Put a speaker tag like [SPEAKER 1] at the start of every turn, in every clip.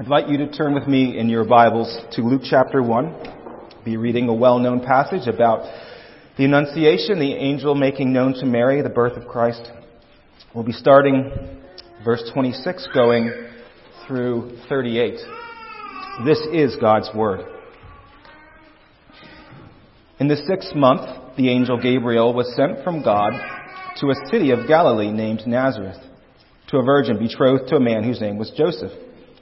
[SPEAKER 1] I invite you to turn with me in your Bibles to Luke chapter 1. Be reading a well-known passage about the Annunciation, the angel making known to Mary the birth of Christ. We'll be starting verse 26 going through 38. This is God's Word. In the sixth month, the angel Gabriel was sent from God to a city of Galilee named Nazareth, to a virgin betrothed to a man whose name was Joseph,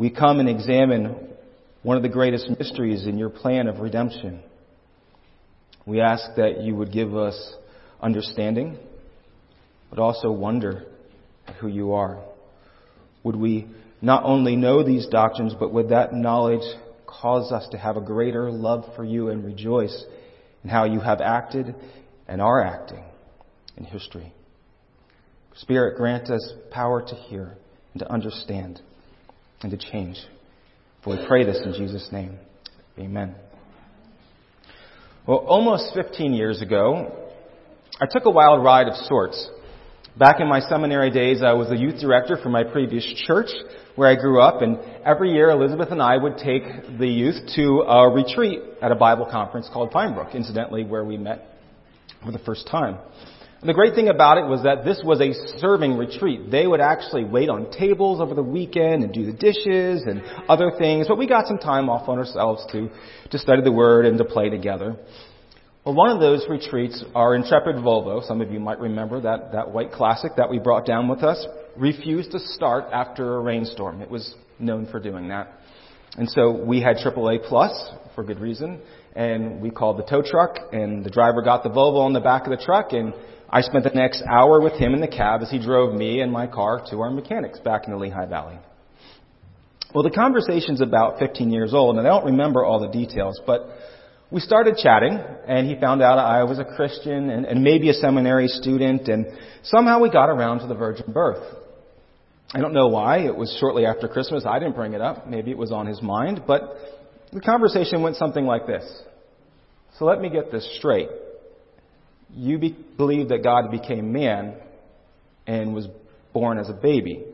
[SPEAKER 1] we come and examine one of the greatest mysteries in your plan of redemption, we ask that you would give us understanding, but also wonder at who you are. Would we not only know these doctrines, but would that knowledge cause us to have a greater love for you and rejoice in how you have acted and are acting in history? Spirit, grant us power to hear and to understand and to change. For we pray this in Jesus' name. Amen. Well, almost 15 years ago, I took a wild ride of sorts. Back in my seminary days, I was the youth director for my previous church where I grew up, and every year Elizabeth and I would take the youth to a retreat at a Bible conference called Pinebrook, incidentally, where we met for the first time. And the great thing about it was that this was a serving retreat. They would actually wait on tables over the weekend and do the dishes and other things, but we got some time off on ourselves to, to study the Word and to play together. Well, one of those retreats, our Intrepid Volvo, some of you might remember that, that white classic that we brought down with us, refused to start after a rainstorm. It was known for doing that. And so we had AAA Plus, for good reason, and we called the tow truck, and the driver got the Volvo on the back of the truck, and I spent the next hour with him in the cab as he drove me and my car to our mechanics back in the Lehigh Valley. Well, the conversation's about 15 years old, and I don't remember all the details, but we started chatting, and he found out I was a Christian and, and maybe a seminary student, and somehow we got around to the virgin birth. I don't know why. It was shortly after Christmas. I didn't bring it up. Maybe it was on his mind, but the conversation went something like this. So let me get this straight you be, believe that God became man and was born as a baby.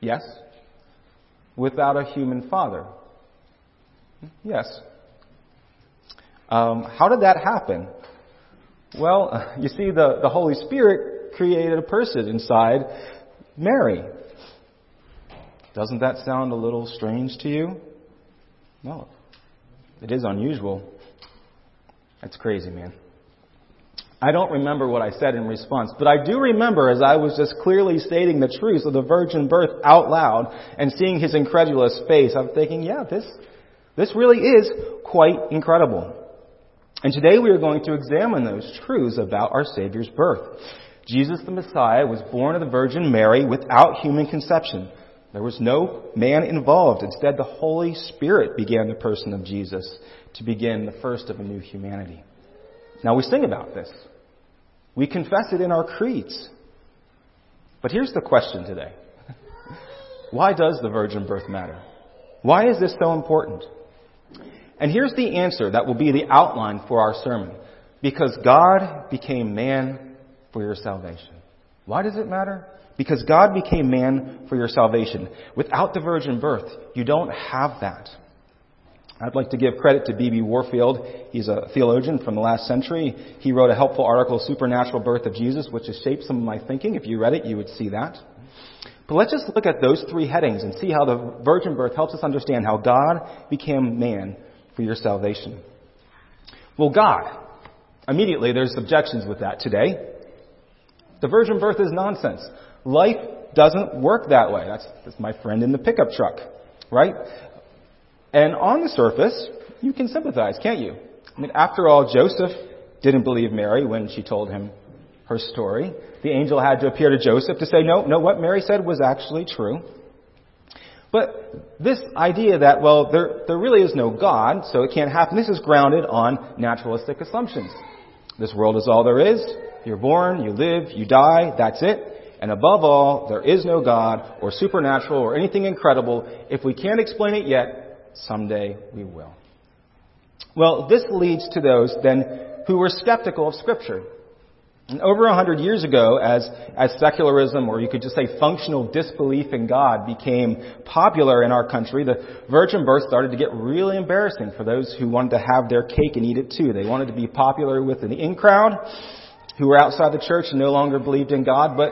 [SPEAKER 1] Yes? Without a human father. Yes. Um, how did that happen? Well, you see, the, the Holy Spirit created a person inside Mary. Doesn't that sound a little strange to you? No. It is unusual. That's crazy, man. I don't remember what I said in response, but I do remember as I was just clearly stating the truth of the virgin birth out loud and seeing his incredulous face, I'm thinking, yeah, this, this really is quite incredible. And today we are going to examine those truths about our Savior's birth. Jesus the Messiah was born of the Virgin Mary without human conception. There was no man involved. Instead, the Holy Spirit began the person of Jesus to begin the first of a new humanity. Now we sing about this. We confess it in our creeds. But here's the question today. Why does the virgin birth matter? Why is this so important? And here's the answer that will be the outline for our sermon. Because God became man for your salvation. Why does it matter? Because God became man for your salvation. Without the virgin birth, you don't have that. I'd like to give credit to B.B. Warfield. He's a theologian from the last century. He wrote a helpful article, Supernatural Birth of Jesus, which has shaped some of my thinking. If you read it, you would see that. But let's just look at those three headings and see how the virgin birth helps us understand how God became man for your salvation. Well, God. Immediately, there's objections with that today. The virgin birth is nonsense. Life doesn't work that way. That's, that's my friend in the pickup truck, right? And on the surface, you can sympathize, can't you? I mean, after all, Joseph didn't believe Mary when she told him her story. The angel had to appear to Joseph to say, no, no, what Mary said was actually true. But this idea that, well, there, there really is no God, so it can't happen, this is grounded on naturalistic assumptions. This world is all there is. You're born, you live, you die, that's it. And above all, there is no God or supernatural or anything incredible. If we can't explain it yet, someday we will. Well, this leads to those then who were skeptical of Scripture. And over a hundred years ago, as, as secularism, or you could just say functional disbelief in God, became popular in our country, the virgin birth started to get really embarrassing for those who wanted to have their cake and eat it too. They wanted to be popular with the in crowd, who were outside the church and no longer believed in God, but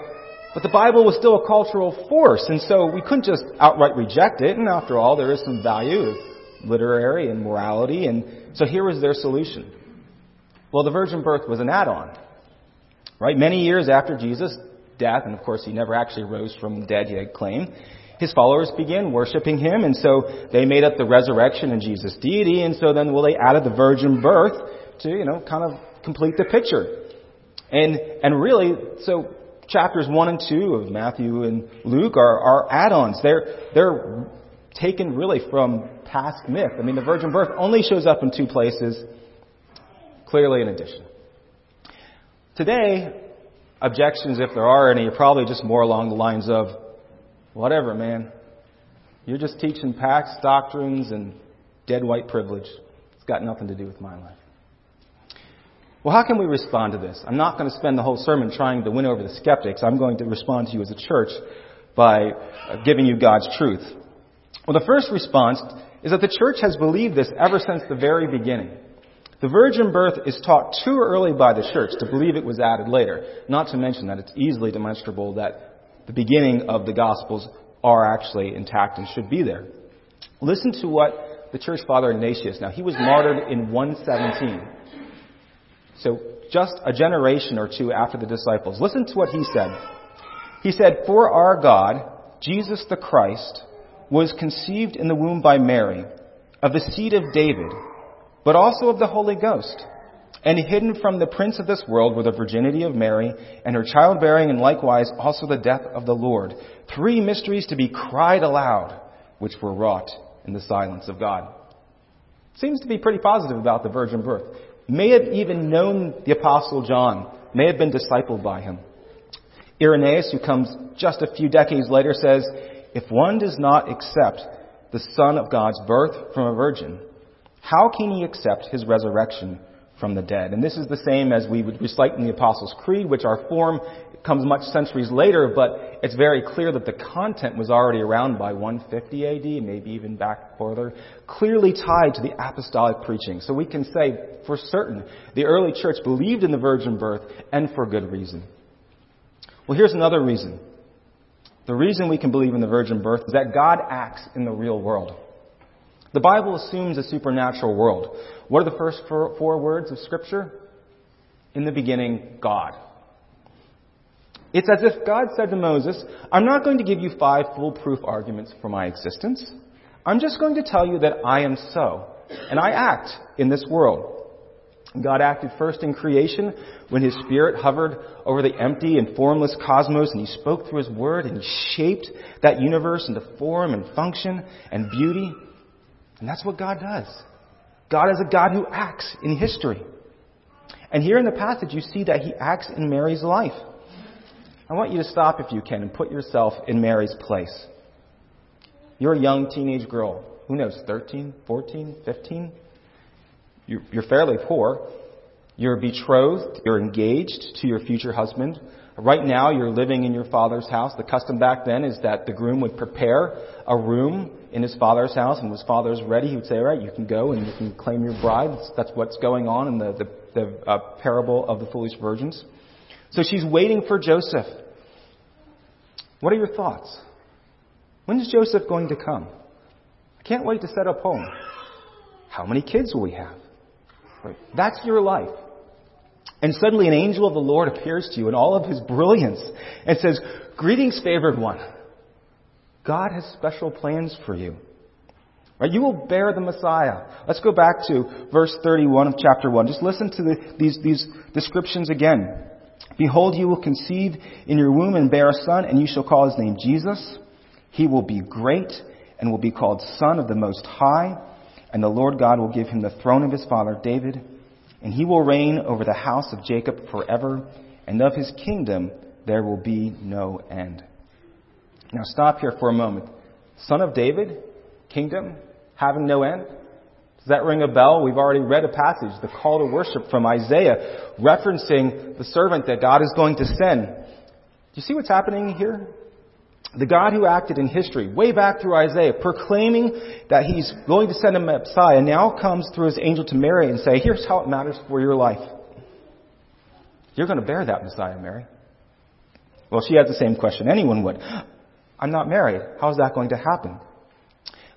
[SPEAKER 1] but the Bible was still a cultural force, and so we couldn't just outright reject it. And after all, there is some value of literary and morality, and so here was their solution. Well, the virgin birth was an add-on. Right? Many years after Jesus' death, and of course he never actually rose from the dead, he claimed, his followers began worshiping him, and so they made up the resurrection and Jesus' deity, and so then, well, they added the virgin birth to, you know, kind of complete the picture. And, and really, so chapters 1 and 2 of Matthew and Luke are, are add-ons. They're, they're taken really from past myth. I mean, the virgin birth only shows up in two places, clearly an addition. Today, objections, if there are any, are probably just more along the lines of, whatever, man. You're just teaching past doctrines and dead white privilege. It's got nothing to do with my life. Well, how can we respond to this? I'm not going to spend the whole sermon trying to win over the skeptics. I'm going to respond to you as a church by uh, giving you God's truth. Well, the first response is that the church has believed this ever since the very beginning. The virgin birth is taught too early by the church to believe it was added later, not to mention that it's easily demonstrable that the beginning of the Gospels are actually intact and should be there. Listen to what the church father Ignatius, now he was martyred in 117. So just a generation or two after the disciples. Listen to what he said. He said, For our God, Jesus the Christ, was conceived in the womb by Mary, of the seed of David, but also of the Holy Ghost. And hidden from the prince of this world were the virginity of Mary, and her childbearing, and likewise also the death of the Lord. Three mysteries to be cried aloud, which were wrought in the silence of God. Seems to be pretty positive about the virgin birth. May have even known the apostle John, may have been discipled by him. Irenaeus, who comes just a few decades later, says, if one does not accept the Son of God's birth from a virgin, how can he accept his resurrection from the dead? And this is the same as we would recite in the Apostles' Creed, which our form comes much centuries later, but it's very clear that the content was already around by 150 AD, maybe even back further, clearly tied to the apostolic preaching. So we can say for certain the early church believed in the virgin birth and for good reason. Well, here's another reason. The reason we can believe in the virgin birth is that God acts in the real world. The Bible assumes a supernatural world. What are the first four, four words of Scripture? In the beginning, God. It's as if God said to Moses, I'm not going to give you five foolproof arguments for my existence. I'm just going to tell you that I am so, and I act in this world. God acted first in creation when His Spirit hovered over the empty and formless cosmos and He spoke through His Word and He shaped that universe into form and function and beauty. And that's what God does. God is a God who acts in history. And here in the passage, you see that He acts in Mary's life. I want you to stop if you can and put yourself in Mary's place. You're a young teenage girl. who knows, 13, 14, 15? You're fairly poor. You're betrothed. You're engaged to your future husband. Right now, you're living in your father's house. The custom back then is that the groom would prepare a room in his father's house, and his father's ready, he would say, "All right, you can go and you can claim your bride." That's, that's what's going on in the the, the uh, parable of the foolish virgins. So she's waiting for Joseph. What are your thoughts? When is Joseph going to come? I can't wait to set up home. How many kids will we have? Right. That's your life. And suddenly an angel of the Lord appears to you in all of his brilliance and says, Greetings, favored one. God has special plans for you. Right? You will bear the Messiah. Let's go back to verse 31 of chapter 1. Just listen to the, these, these descriptions again. Behold, you will conceive in your womb and bear a son, and you shall call his name Jesus. He will be great and will be called Son of the Most High, and the Lord God will give him the throne of his father David and he will reign over the house of Jacob forever, and of his kingdom there will be no end. Now stop here for a moment. Son of David, kingdom, having no end. Does that ring a bell? We've already read a passage, the call to worship from Isaiah, referencing the servant that God is going to send. Do you see what's happening here? The God who acted in history, way back through Isaiah, proclaiming that he's going to send a Messiah, now comes through his angel to Mary and say, here's how it matters for your life. You're going to bear that Messiah, Mary. Well, she has the same question anyone would. I'm not married. How is that going to happen?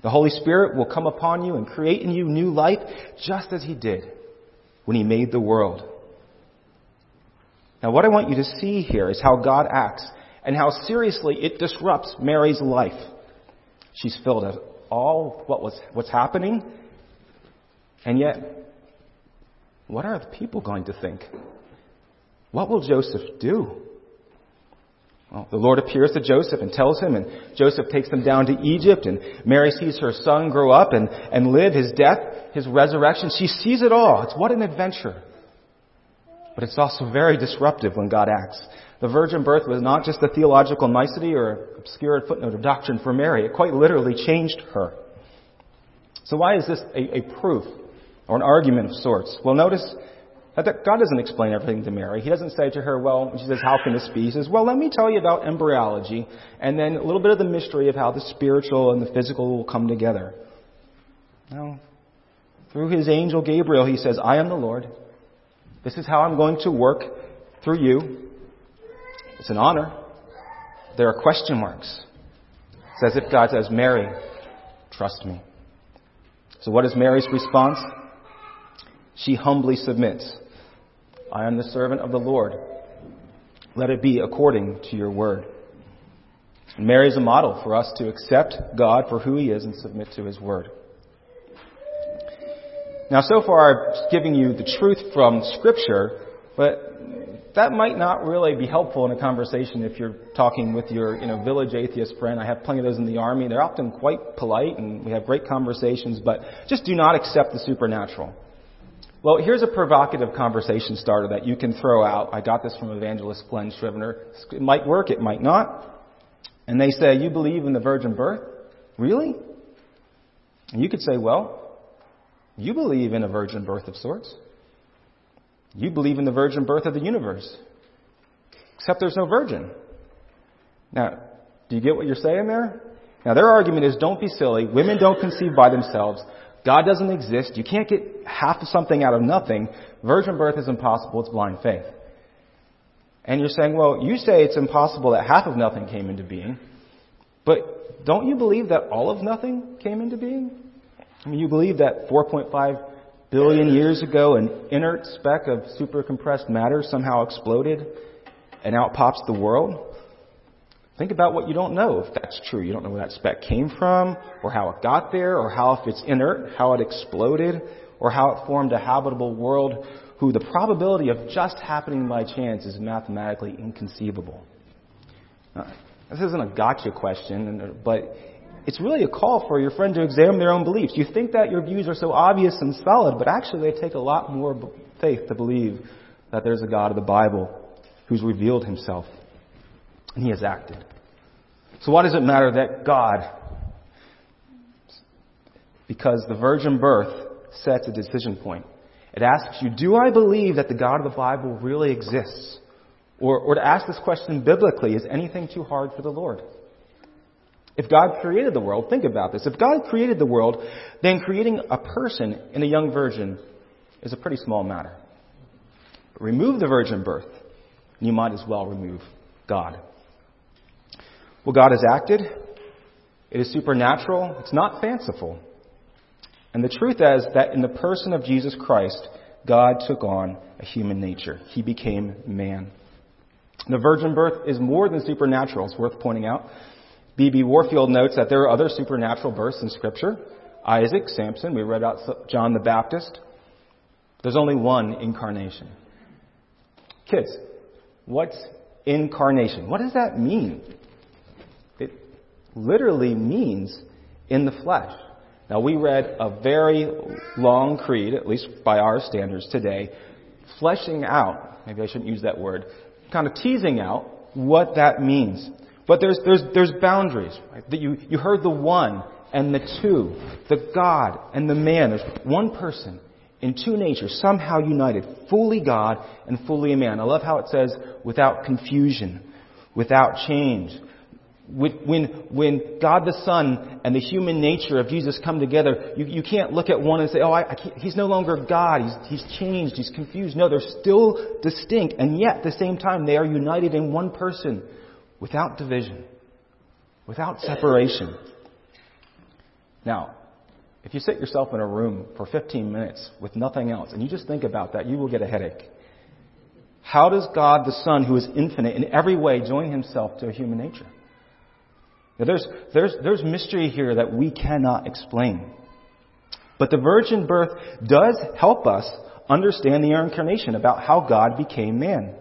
[SPEAKER 1] The Holy Spirit will come upon you and create in you new life just as he did when he made the world. Now, what I want you to see here is how God acts and how seriously it disrupts Mary's life. She's filled with all what was, what's happening, and yet, what are the people going to think? What will Joseph do? Well, the Lord appears to Joseph and tells him, and Joseph takes them down to Egypt, and Mary sees her son grow up and, and live his death, his resurrection. She sees it all. It's what an adventure. But it's also very disruptive when God acts. The virgin birth was not just a theological nicety or obscure footnote of doctrine for Mary. It quite literally changed her. So why is this a, a proof or an argument of sorts? Well, notice God doesn't explain everything to Mary. He doesn't say to her, well, she says, how can this be? He says, well, let me tell you about embryology and then a little bit of the mystery of how the spiritual and the physical will come together. Now, through his angel Gabriel, he says, I am the Lord. This is how I'm going to work through you. It's an honor. There are question marks. It's as if God says, Mary, trust me. So what is Mary's response? She humbly submits. I am the servant of the Lord. Let it be according to your word. Mary is a model for us to accept God for who He is and submit to His word. Now, so far, I've given you the truth from Scripture, but that might not really be helpful in a conversation if you're talking with your, you know, village atheist friend. I have plenty of those in the army. They're often quite polite and we have great conversations, but just do not accept the supernatural. Well, here's a provocative conversation starter that you can throw out. I got this from evangelist Glen Scrivener. It might work, it might not. And they say, you believe in the virgin birth? Really? And you could say, well, you believe in a virgin birth of sorts. You believe in the virgin birth of the universe. Except there's no virgin. Now, do you get what you're saying there? Now, their argument is don't be silly. Women don't conceive by themselves. God doesn't exist. You can't get half of something out of nothing. Virgin birth is impossible. It's blind faith. And you're saying, well, you say it's impossible that half of nothing came into being, but don't you believe that all of nothing came into being? I mean, you believe that 4.5 billion years ago, an inert speck of supercompressed matter somehow exploded and out pops the world? Think about what you don't know if that's true. You don't know where that speck came from, or how it got there, or how, if it's inert, how it exploded, or how it formed a habitable world, who the probability of just happening by chance is mathematically inconceivable. Now, this isn't a gotcha question, but it's really a call for your friend to examine their own beliefs. You think that your views are so obvious and solid, but actually they take a lot more faith to believe that there's a God of the Bible who's revealed himself and he has acted. So why does it matter that God because the virgin birth sets a decision point. It asks you, do I believe that the God of the Bible really exists? Or, or to ask this question biblically, is anything too hard for the Lord? If God created the world, think about this. If God created the world, then creating a person in a young virgin is a pretty small matter. Remove the virgin birth, and you might as well remove God. Well, God has acted. It is supernatural. It's not fanciful. And the truth is that in the person of Jesus Christ, God took on a human nature. He became man. The virgin birth is more than supernatural, it's worth pointing out. B.B. Warfield notes that there are other supernatural births in Scripture. Isaac, Samson, we read about John the Baptist. There's only one incarnation. Kids, what's incarnation? What does that mean? It literally means in the flesh. Now, we read a very long creed, at least by our standards today, fleshing out, maybe I shouldn't use that word, kind of teasing out what that means. But there's, there's, there's boundaries. Right? That you, you heard the one and the two, the God and the man. There's one person in two natures, somehow united, fully God and fully a man. I love how it says, without confusion, without change. When, when God the Son and the human nature of Jesus come together, you, you can't look at one and say, oh, I, I he's no longer God. He's, he's changed. He's confused. No, they're still distinct. And yet, at the same time, they are united in one person without division, without separation. Now, if you sit yourself in a room for 15 minutes with nothing else and you just think about that, you will get a headache. How does God the Son, who is infinite in every way, join himself to a human nature? Now, there's, there's, there's mystery here that we cannot explain. But the virgin birth does help us understand the incarnation about how God became man.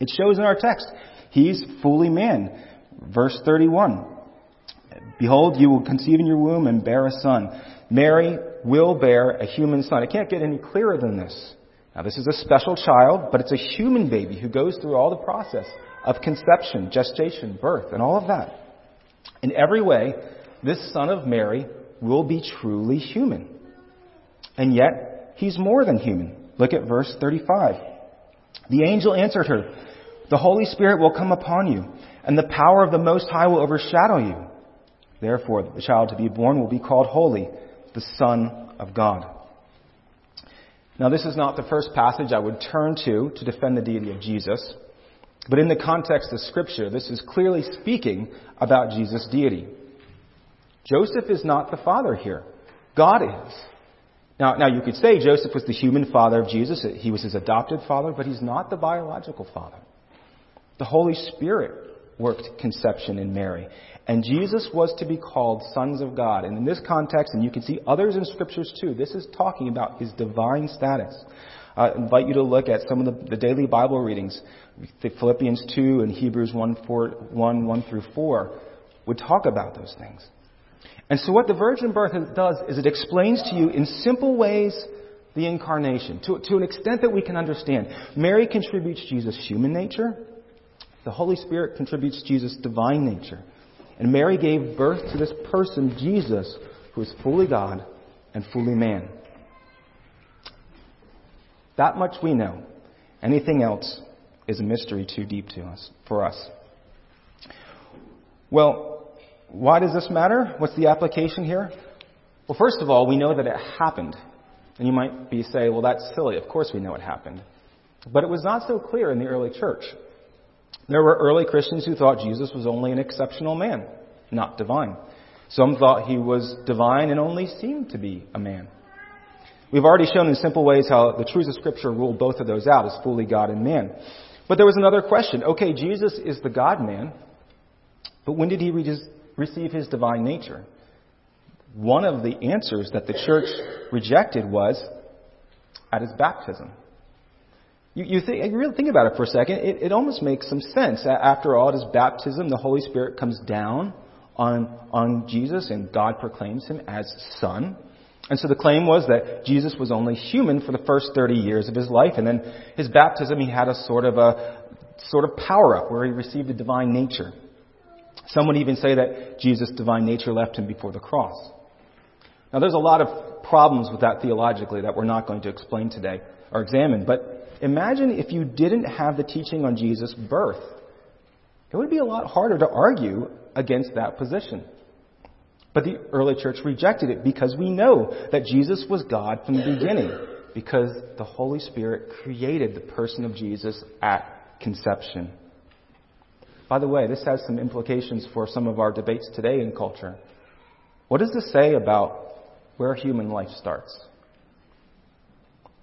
[SPEAKER 1] It shows in our text. He's fully man. Verse 31. Behold, you will conceive in your womb and bear a son. Mary will bear a human son. It can't get any clearer than this. Now, this is a special child, but it's a human baby who goes through all the process of conception, gestation, birth, and all of that. In every way, this son of Mary will be truly human. And yet, he's more than human. Look at verse 35. The angel answered her, The Holy Spirit will come upon you, and the power of the Most High will overshadow you. Therefore, the child to be born will be called Holy, the Son of God. Now, this is not the first passage I would turn to to defend the deity of Jesus. But in the context of Scripture, this is clearly speaking about Jesus' deity. Joseph is not the father here. God is. Now, now you could say Joseph was the human father of Jesus. He was his adopted father, but he's not the biological father. The Holy Spirit worked conception in Mary. And Jesus was to be called sons of God. And in this context, and you can see others in scriptures too, this is talking about his divine status. I invite you to look at some of the, the daily Bible readings. Philippians 2 and Hebrews 1, 4, 1, 1 through 4 would talk about those things. And so what the virgin birth does is it explains to you in simple ways the incarnation, to, to an extent that we can understand. Mary contributes Jesus' human nature. The Holy Spirit contributes Jesus' divine nature. And Mary gave birth to this person, Jesus, who is fully God and fully man. That much we know. Anything else is a mystery too deep to us, for us. Well, why does this matter? What's the application here? Well, first of all, we know that it happened. And you might be say, well, that's silly. Of course we know it happened. But it was not so clear in the early church. There were early Christians who thought Jesus was only an exceptional man, not divine. Some thought he was divine and only seemed to be a man. We've already shown in simple ways how the truths of Scripture rule both of those out as fully God and man. But there was another question. Okay, Jesus is the God man, but when did he re- receive his divine nature? One of the answers that the church rejected was at his baptism. You, you, think, you really think about it for a second. It, it almost makes some sense. After all, at his baptism, the Holy Spirit comes down on, on Jesus and God proclaims him as Son. And so the claim was that Jesus was only human for the first 30 years of his life, and then his baptism he had a sort of a sort of power up where he received a divine nature. Some would even say that Jesus' divine nature left him before the cross. Now, there's a lot of problems with that theologically that we're not going to explain today or examine, but imagine if you didn't have the teaching on Jesus' birth. It would be a lot harder to argue against that position. But the early church rejected it because we know that Jesus was God from the beginning, because the Holy Spirit created the person of Jesus at conception. By the way, this has some implications for some of our debates today in culture. What does this say about where human life starts?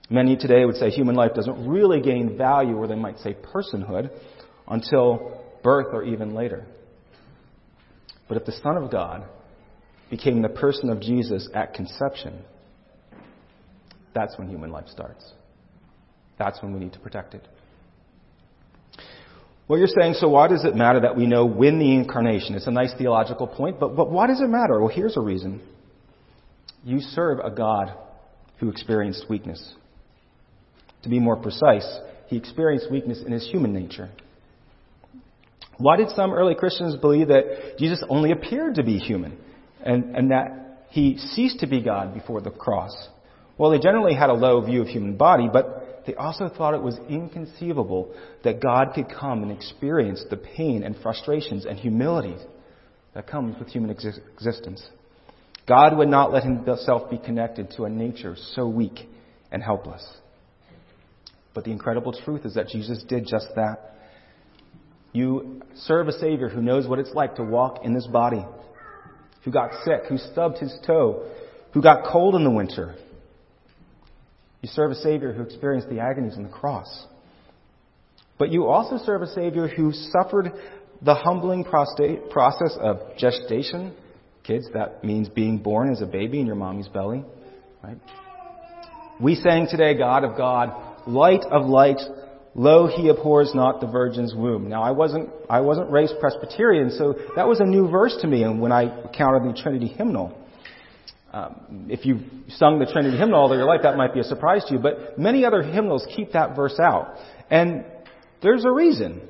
[SPEAKER 1] Many today would say human life doesn't really gain value, or they might say personhood, until birth or even later. But if the Son of God became the person of Jesus at conception, that's when human life starts. That's when we need to protect it. Well, you're saying, so why does it matter that we know when the incarnation? It's a nice theological point, but, but why does it matter? Well, here's a reason. You serve a God who experienced weakness. To be more precise, he experienced weakness in his human nature. Why did some early Christians believe that Jesus only appeared to be human and, and that he ceased to be God before the cross? Well, they generally had a low view of human body, but they also thought it was inconceivable that God could come and experience the pain and frustrations and humility that comes with human existence. God would not let himself be connected to a nature so weak and helpless. But the incredible truth is that Jesus did just that. You serve a Savior who knows what it's like to walk in this body, who got sick, who stubbed his toe, who got cold in the winter. You serve a Savior who experienced the agonies on the cross. But you also serve a Savior who suffered the humbling process of gestation. Kids, that means being born as a baby in your mommy's belly. Right? We sang today, God of God, light of light, Lo, he abhors not the virgin's womb. Now, I wasn't, I wasn't raised Presbyterian, so that was a new verse to me when I encountered the Trinity hymnal. Um, if you've sung the Trinity hymnal all your life, that might be a surprise to you, but many other hymnals keep that verse out. And there's a reason.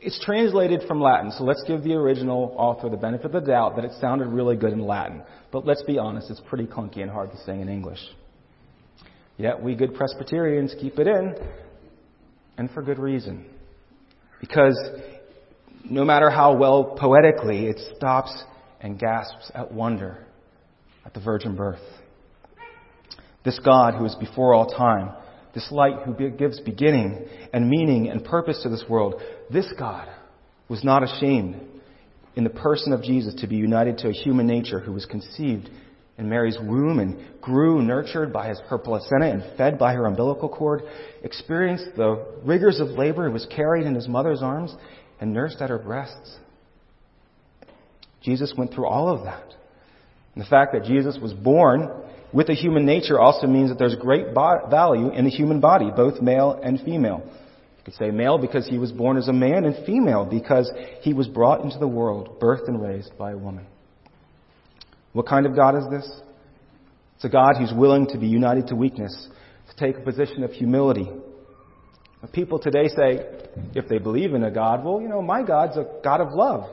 [SPEAKER 1] It's translated from Latin, so let's give the original author the benefit of the doubt that it sounded really good in Latin. But let's be honest, it's pretty clunky and hard to sing in English. Yet we good Presbyterians keep it in and for good reason. Because no matter how well poetically, it stops and gasps at wonder at the virgin birth. This God who is before all time, this light who gives beginning and meaning and purpose to this world, this God was not ashamed in the person of Jesus to be united to a human nature who was conceived in Mary's womb and grew nurtured by his, her placenta and fed by her umbilical cord, experienced the rigors of labor was carried in his mother's arms and nursed at her breasts. Jesus went through all of that. And the fact that Jesus was born with a human nature also means that there's great value in the human body, both male and female. You could say male because he was born as a man, and female because he was brought into the world, birthed and raised by a woman. What kind of God is this? It's a God who's willing to be united to weakness, to take a position of humility. People today say, if they believe in a God, well, you know, my God's a God of love.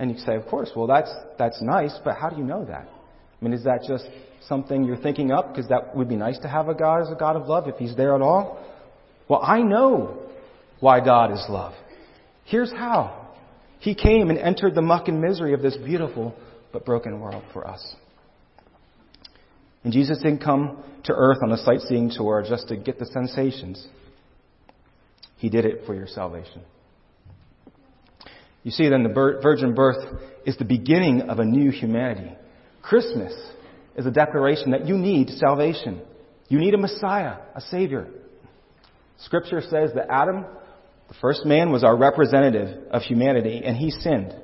[SPEAKER 1] And you say, of course, well, that's, that's nice, but how do you know that? I mean, is that just something you're thinking up because that would be nice to have a God as a God of love if He's there at all? Well, I know why God is love. Here's how. He came and entered the muck and misery of this beautiful but broken world for us. And Jesus didn't come to earth on a sightseeing tour just to get the sensations. He did it for your salvation. You see, then, the virgin birth is the beginning of a new humanity. Christmas is a declaration that you need salvation. You need a Messiah, a Savior. Scripture says that Adam, the first man, was our representative of humanity, and he sinned.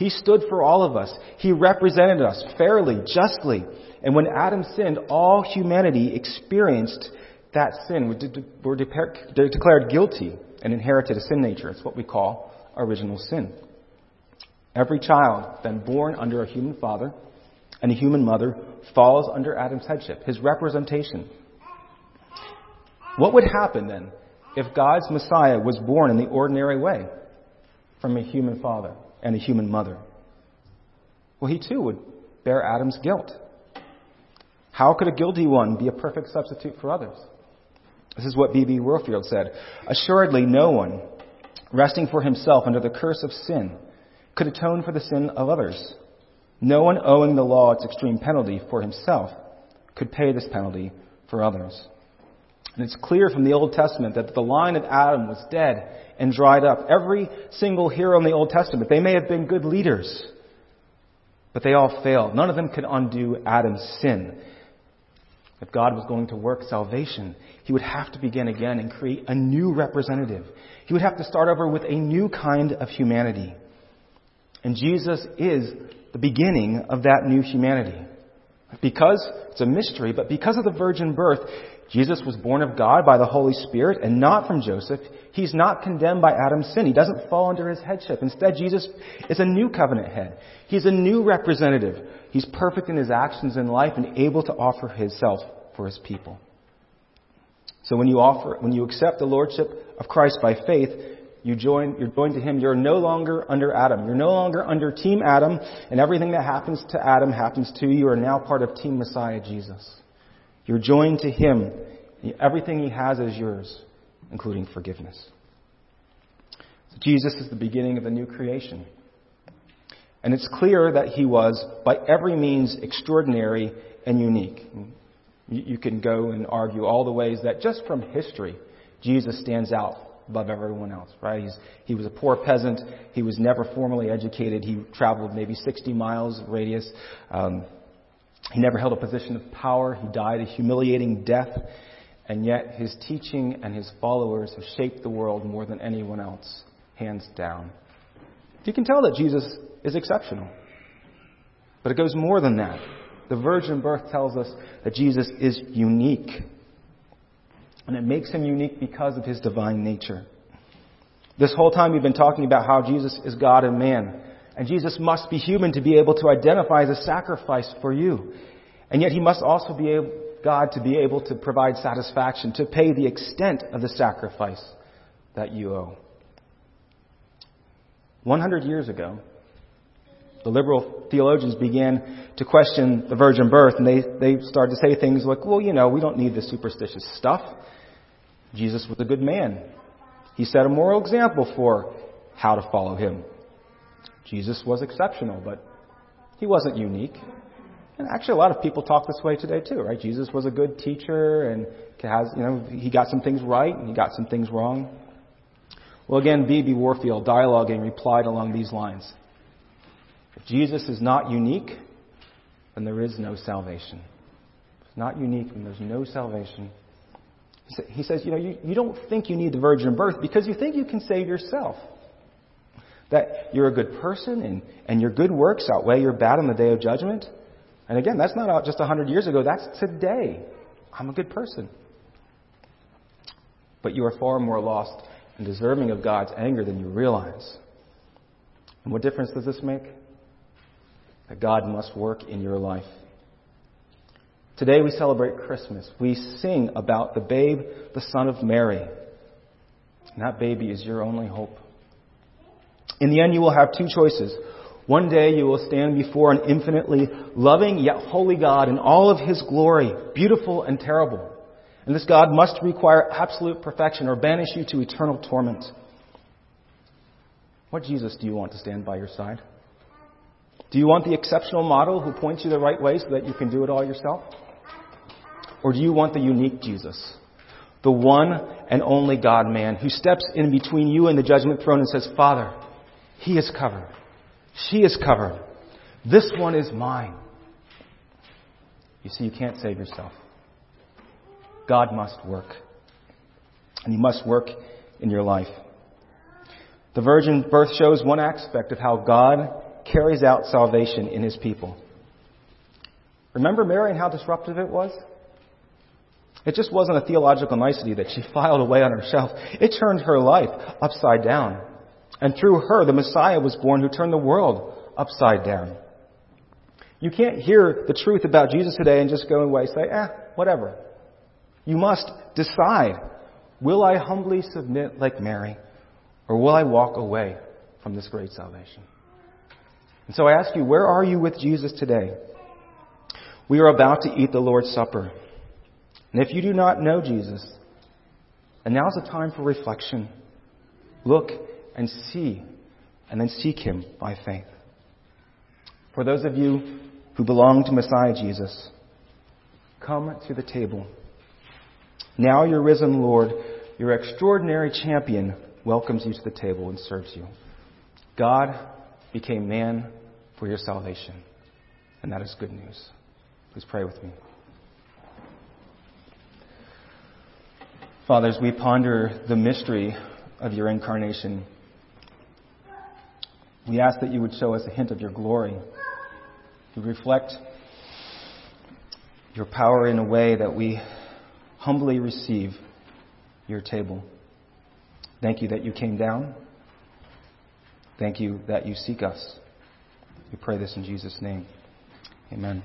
[SPEAKER 1] He stood for all of us. He represented us fairly, justly. And when Adam sinned, all humanity experienced that sin. We were declared guilty and inherited a sin nature. It's what we call original sin. Every child then born under a human father and a human mother falls under Adam's headship, his representation. What would happen then if God's Messiah was born in the ordinary way from a human father? And a human mother. Well, he too would bear Adam's guilt. How could a guilty one be a perfect substitute for others? This is what B.B. Warfield said. Assuredly, no one, resting for himself under the curse of sin, could atone for the sin of others. No one owing the law its extreme penalty for himself could pay this penalty for others. And it's clear from the Old Testament that the line of Adam was dead and dried up. Every single hero in the Old Testament, they may have been good leaders, but they all failed. None of them could undo Adam's sin. If God was going to work salvation, he would have to begin again and create a new representative. He would have to start over with a new kind of humanity. And Jesus is the beginning of that new humanity. Because it's a mystery, but because of the virgin birth, Jesus was born of God by the Holy Spirit and not from Joseph. He's not condemned by Adam's sin. He doesn't fall under his headship. Instead, Jesus is a new covenant head. He's a new representative. He's perfect in his actions in life and able to offer himself for his people. So when you offer, when you accept the lordship of Christ by faith, you join, you're joined to him. You're no longer under Adam. You're no longer under Team Adam, and everything that happens to Adam happens to you. You are now part of Team Messiah Jesus. You're joined to him. Everything he has is yours, including forgiveness. So Jesus is the beginning of a new creation. And it's clear that he was, by every means, extraordinary and unique. You can go and argue all the ways that just from history, Jesus stands out above everyone else, right? He's, he was a poor peasant. He was never formally educated. He traveled maybe 60 miles radius. Um, he never held a position of power. He died a humiliating death. And yet his teaching and his followers have shaped the world more than anyone else, hands down. You can tell that Jesus is exceptional. But it goes more than that. The virgin birth tells us that Jesus is unique. And it makes him unique because of his divine nature. This whole time we've been talking about how Jesus is God and man. And Jesus must be human to be able to identify as a sacrifice for you. And yet he must also be able, God to be able to provide satisfaction, to pay the extent of the sacrifice that you owe. 100 years ago, the liberal theologians began to question the virgin birth, and they, they started to say things like, well, you know, we don't need this superstitious stuff. Jesus was a good man. He set a moral example for how to follow him. Jesus was exceptional, but he wasn't unique. And actually, a lot of people talk this way today too, right? Jesus was a good teacher and has, you know, he got some things right and he got some things wrong. Well, again, B.B. Warfield, dialoguing, replied along these lines. If Jesus is not unique, then there is no salvation. If it's not unique, then there's no salvation. He says, you know, you, you don't think you need the virgin birth because you think you can save yourself. That you're a good person and, and your good works outweigh your bad on the day of judgment. And again, that's not just a hundred years ago, that's today. I'm a good person. But you are far more lost and deserving of God's anger than you realize. And what difference does this make? That God must work in your life. Today we celebrate Christmas. We sing about the babe, the son of Mary. And that baby is your only hope. In the end, you will have two choices. One day you will stand before an infinitely loving yet holy God in all of His glory, beautiful and terrible. And this God must require absolute perfection or banish you to eternal torment. What Jesus do you want to stand by your side? Do you want the exceptional model who points you the right way so that you can do it all yourself? Or do you want the unique Jesus? The one and only God man who steps in between you and the judgment throne and says, Father, he is covered. She is covered. This one is mine. You see, you can't save yourself. God must work. And He must work in your life. The virgin birth shows one aspect of how God carries out salvation in His people. Remember Mary and how disruptive it was? It just wasn't a theological nicety that she filed away on her shelf. It turned her life upside down. And through her, the Messiah was born who turned the world upside down. You can't hear the truth about Jesus today and just go away and say, eh, whatever. You must decide, will I humbly submit like Mary, or will I walk away from this great salvation? And so I ask you, where are you with Jesus today? We are about to eat the Lord's Supper. And if you do not know Jesus, and now's the time for reflection, look and see, and then seek Him by faith. For those of you who belong to Messiah Jesus, come to the table. Now your risen Lord, your extraordinary champion, welcomes you to the table and serves you. God became man for your salvation. And that is good news. Please pray with me. Fathers, we ponder the mystery of your incarnation. We ask that you would show us a hint of your glory, to reflect your power in a way that we humbly receive your table. Thank you that you came down. Thank you that you seek us. We pray this in Jesus' name. Amen.